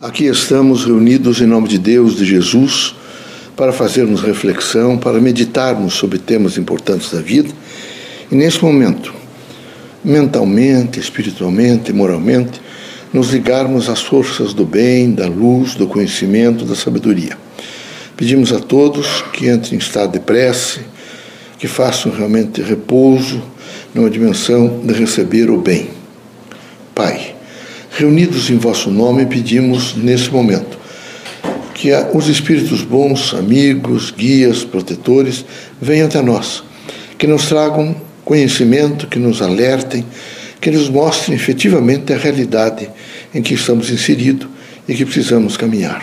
Aqui estamos reunidos em nome de Deus, de Jesus, para fazermos reflexão, para meditarmos sobre temas importantes da vida. E nesse momento, mentalmente, espiritualmente, moralmente, nos ligarmos às forças do bem, da luz, do conhecimento, da sabedoria. Pedimos a todos que entrem em estado de prece, que façam realmente repouso numa dimensão de receber o bem. Pai, reunidos em vosso nome, pedimos nesse momento que os espíritos bons, amigos, guias, protetores, venham até nós, que nos tragam conhecimento, que nos alertem, que nos mostrem efetivamente a realidade em que estamos inseridos e que precisamos caminhar.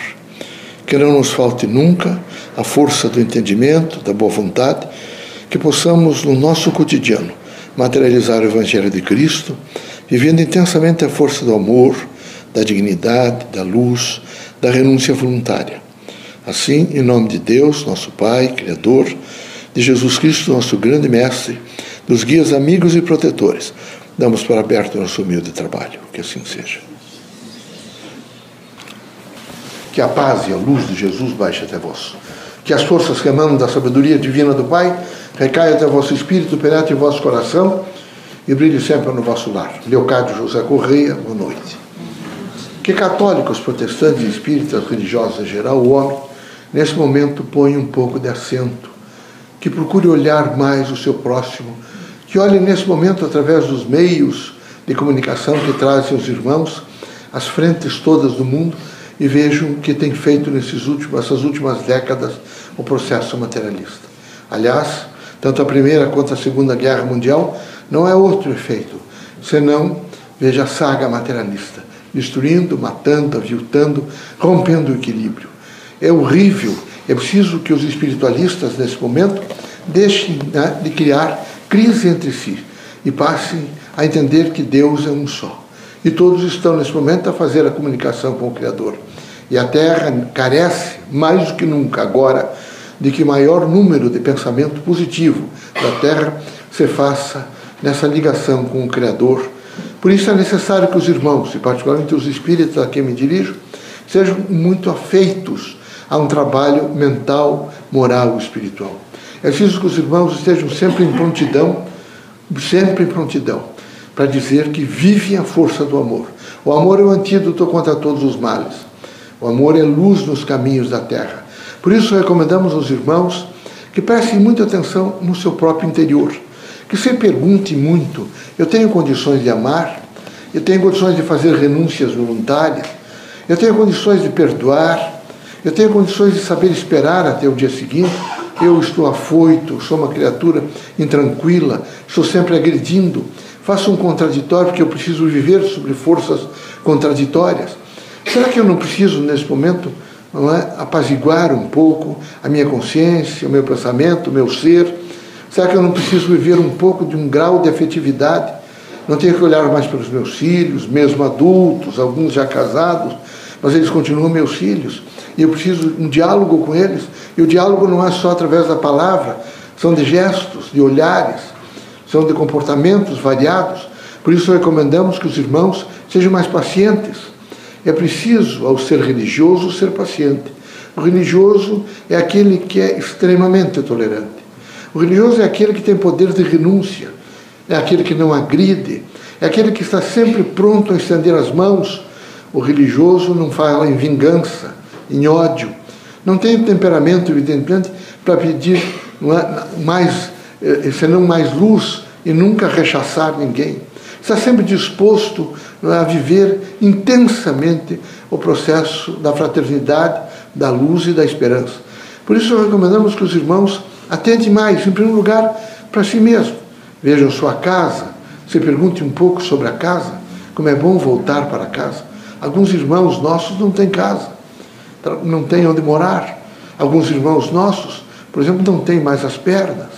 Que não nos falte nunca a força do entendimento, da boa vontade, que possamos, no nosso cotidiano, materializar o Evangelho de Cristo vivendo intensamente a força do amor, da dignidade, da luz, da renúncia voluntária. Assim, em nome de Deus, nosso Pai, Criador, de Jesus Cristo, nosso grande Mestre, dos guias amigos e protetores, damos para aberto nosso humilde trabalho. Que assim seja. Que a paz e a luz de Jesus baixe até vós. Que as forças que emanam da sabedoria divina do Pai recaiam até vosso espírito, penetre em vosso coração e brilhe sempre no vosso lar. Leocádio José Correia, boa noite. Que católicos, protestantes, espíritas, religiosos em geral, o homem, nesse momento, põe um pouco de acento, que procure olhar mais o seu próximo, que olhe nesse momento através dos meios de comunicação que trazem os irmãos, as frentes todas do mundo, e vejam o que tem feito nesses últimos, essas últimas décadas o processo materialista. Aliás, tanto a Primeira quanto a Segunda Guerra Mundial não é outro efeito, senão, veja a saga materialista, destruindo, matando, aviltando, rompendo o equilíbrio. É horrível, é preciso que os espiritualistas, nesse momento, deixem né, de criar crise entre si e passem a entender que Deus é um só. E todos estão, nesse momento, a fazer a comunicação com o Criador. E a Terra carece, mais do que nunca agora, de que maior número de pensamento positivo da Terra se faça nessa ligação com o Criador. Por isso é necessário que os irmãos, e particularmente os espíritos a quem me dirijo, sejam muito afeitos a um trabalho mental, moral e espiritual. É preciso que os irmãos estejam sempre em prontidão, sempre em prontidão, para dizer que vivem a força do amor. O amor é o antídoto contra todos os males. O amor é luz nos caminhos da terra. Por isso recomendamos aos irmãos que prestem muita atenção no seu próprio interior que você pergunte muito: eu tenho condições de amar? Eu tenho condições de fazer renúncias voluntárias? Eu tenho condições de perdoar? Eu tenho condições de saber esperar até o dia seguinte? Eu estou afoito, sou uma criatura intranquila, estou sempre agredindo. Faço um contraditório porque eu preciso viver sobre forças contraditórias. Será que eu não preciso, nesse momento, não é, apaziguar um pouco a minha consciência, o meu pensamento, o meu ser? Será que eu não preciso viver um pouco de um grau de afetividade? Não tenho que olhar mais para os meus filhos, mesmo adultos, alguns já casados, mas eles continuam meus filhos. E eu preciso um diálogo com eles. E o diálogo não é só através da palavra, são de gestos, de olhares, são de comportamentos variados. Por isso recomendamos que os irmãos sejam mais pacientes. É preciso, ao ser religioso, ser paciente. O religioso é aquele que é extremamente tolerante. O religioso é aquele que tem poder de renúncia, é aquele que não agride, é aquele que está sempre pronto a estender as mãos. O religioso não fala em vingança, em ódio, não tem temperamento, evidentemente, para pedir é, mais, eh, senão mais luz e nunca rechaçar ninguém. Está sempre disposto a viver intensamente o processo da fraternidade, da luz e da esperança. Por isso, recomendamos que os irmãos Atente mais, em primeiro lugar, para si mesmo. Vejam sua casa, se pergunte um pouco sobre a casa, como é bom voltar para casa. Alguns irmãos nossos não têm casa, não têm onde morar. Alguns irmãos nossos, por exemplo, não têm mais as pernas,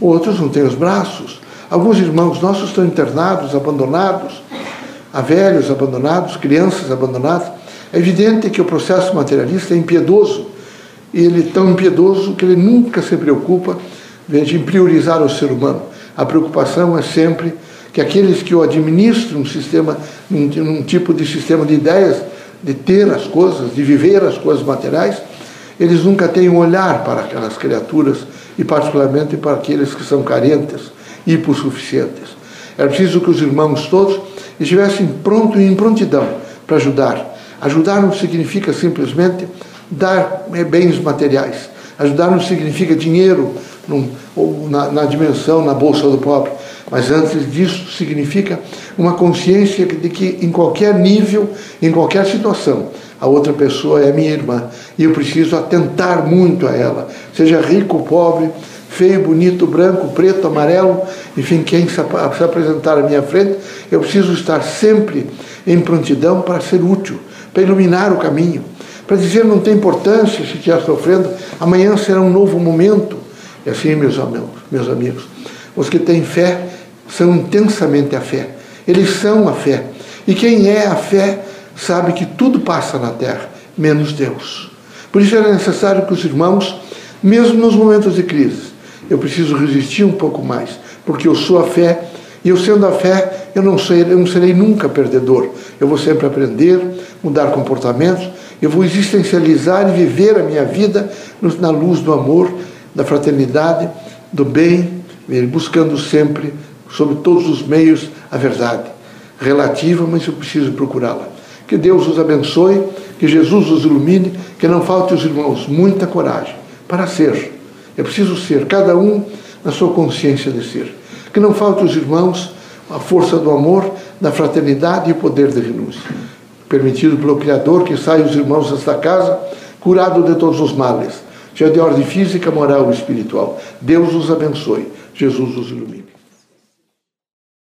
outros não têm os braços. Alguns irmãos nossos estão internados, abandonados, há velhos abandonados, crianças abandonadas. É evidente que o processo materialista é impiedoso e ele é tão impiedoso que ele nunca se preocupa em priorizar o ser humano. A preocupação é sempre que aqueles que o administram um sistema, num, num tipo de sistema de ideias de ter as coisas, de viver as coisas materiais, eles nunca têm um olhar para aquelas criaturas e particularmente para aqueles que são carentes hipossuficientes. Era preciso que os irmãos todos estivessem prontos e em prontidão para ajudar. Ajudar não significa simplesmente dar eh, bens materiais. Ajudar não significa dinheiro num, na, na dimensão, na bolsa do pobre. Mas antes disso, significa uma consciência de que em qualquer nível, em qualquer situação, a outra pessoa é minha irmã e eu preciso atentar muito a ela, seja rico ou pobre, feio, bonito, branco, preto, amarelo, enfim, quem se apresentar à minha frente, eu preciso estar sempre em prontidão para ser útil, para iluminar o caminho, para dizer não tem importância se estiver sofrendo, amanhã será um novo momento. E assim, meus amigos, meus amigos, os que têm fé são intensamente a fé. Eles são a fé. E quem é a fé sabe que tudo passa na terra, menos Deus. Por isso era necessário que os irmãos, mesmo nos momentos de crise, eu preciso resistir um pouco mais, porque eu sou a fé, e eu sendo a fé, eu não, sei, eu não serei nunca perdedor. Eu vou sempre aprender, mudar comportamentos, eu vou existencializar e viver a minha vida na luz do amor, da fraternidade, do bem, buscando sempre, sobre todos os meios, a verdade relativa, mas eu preciso procurá-la. Que Deus os abençoe, que Jesus os ilumine, que não falte os irmãos muita coragem para ser. É preciso ser, cada um na sua consciência de ser. Que não falte os irmãos a força do amor, da fraternidade e o poder de renúncia. Permitido pelo Criador que saiam os irmãos desta casa curado de todos os males, seja de ordem física, moral e espiritual. Deus os abençoe. Jesus os ilumine.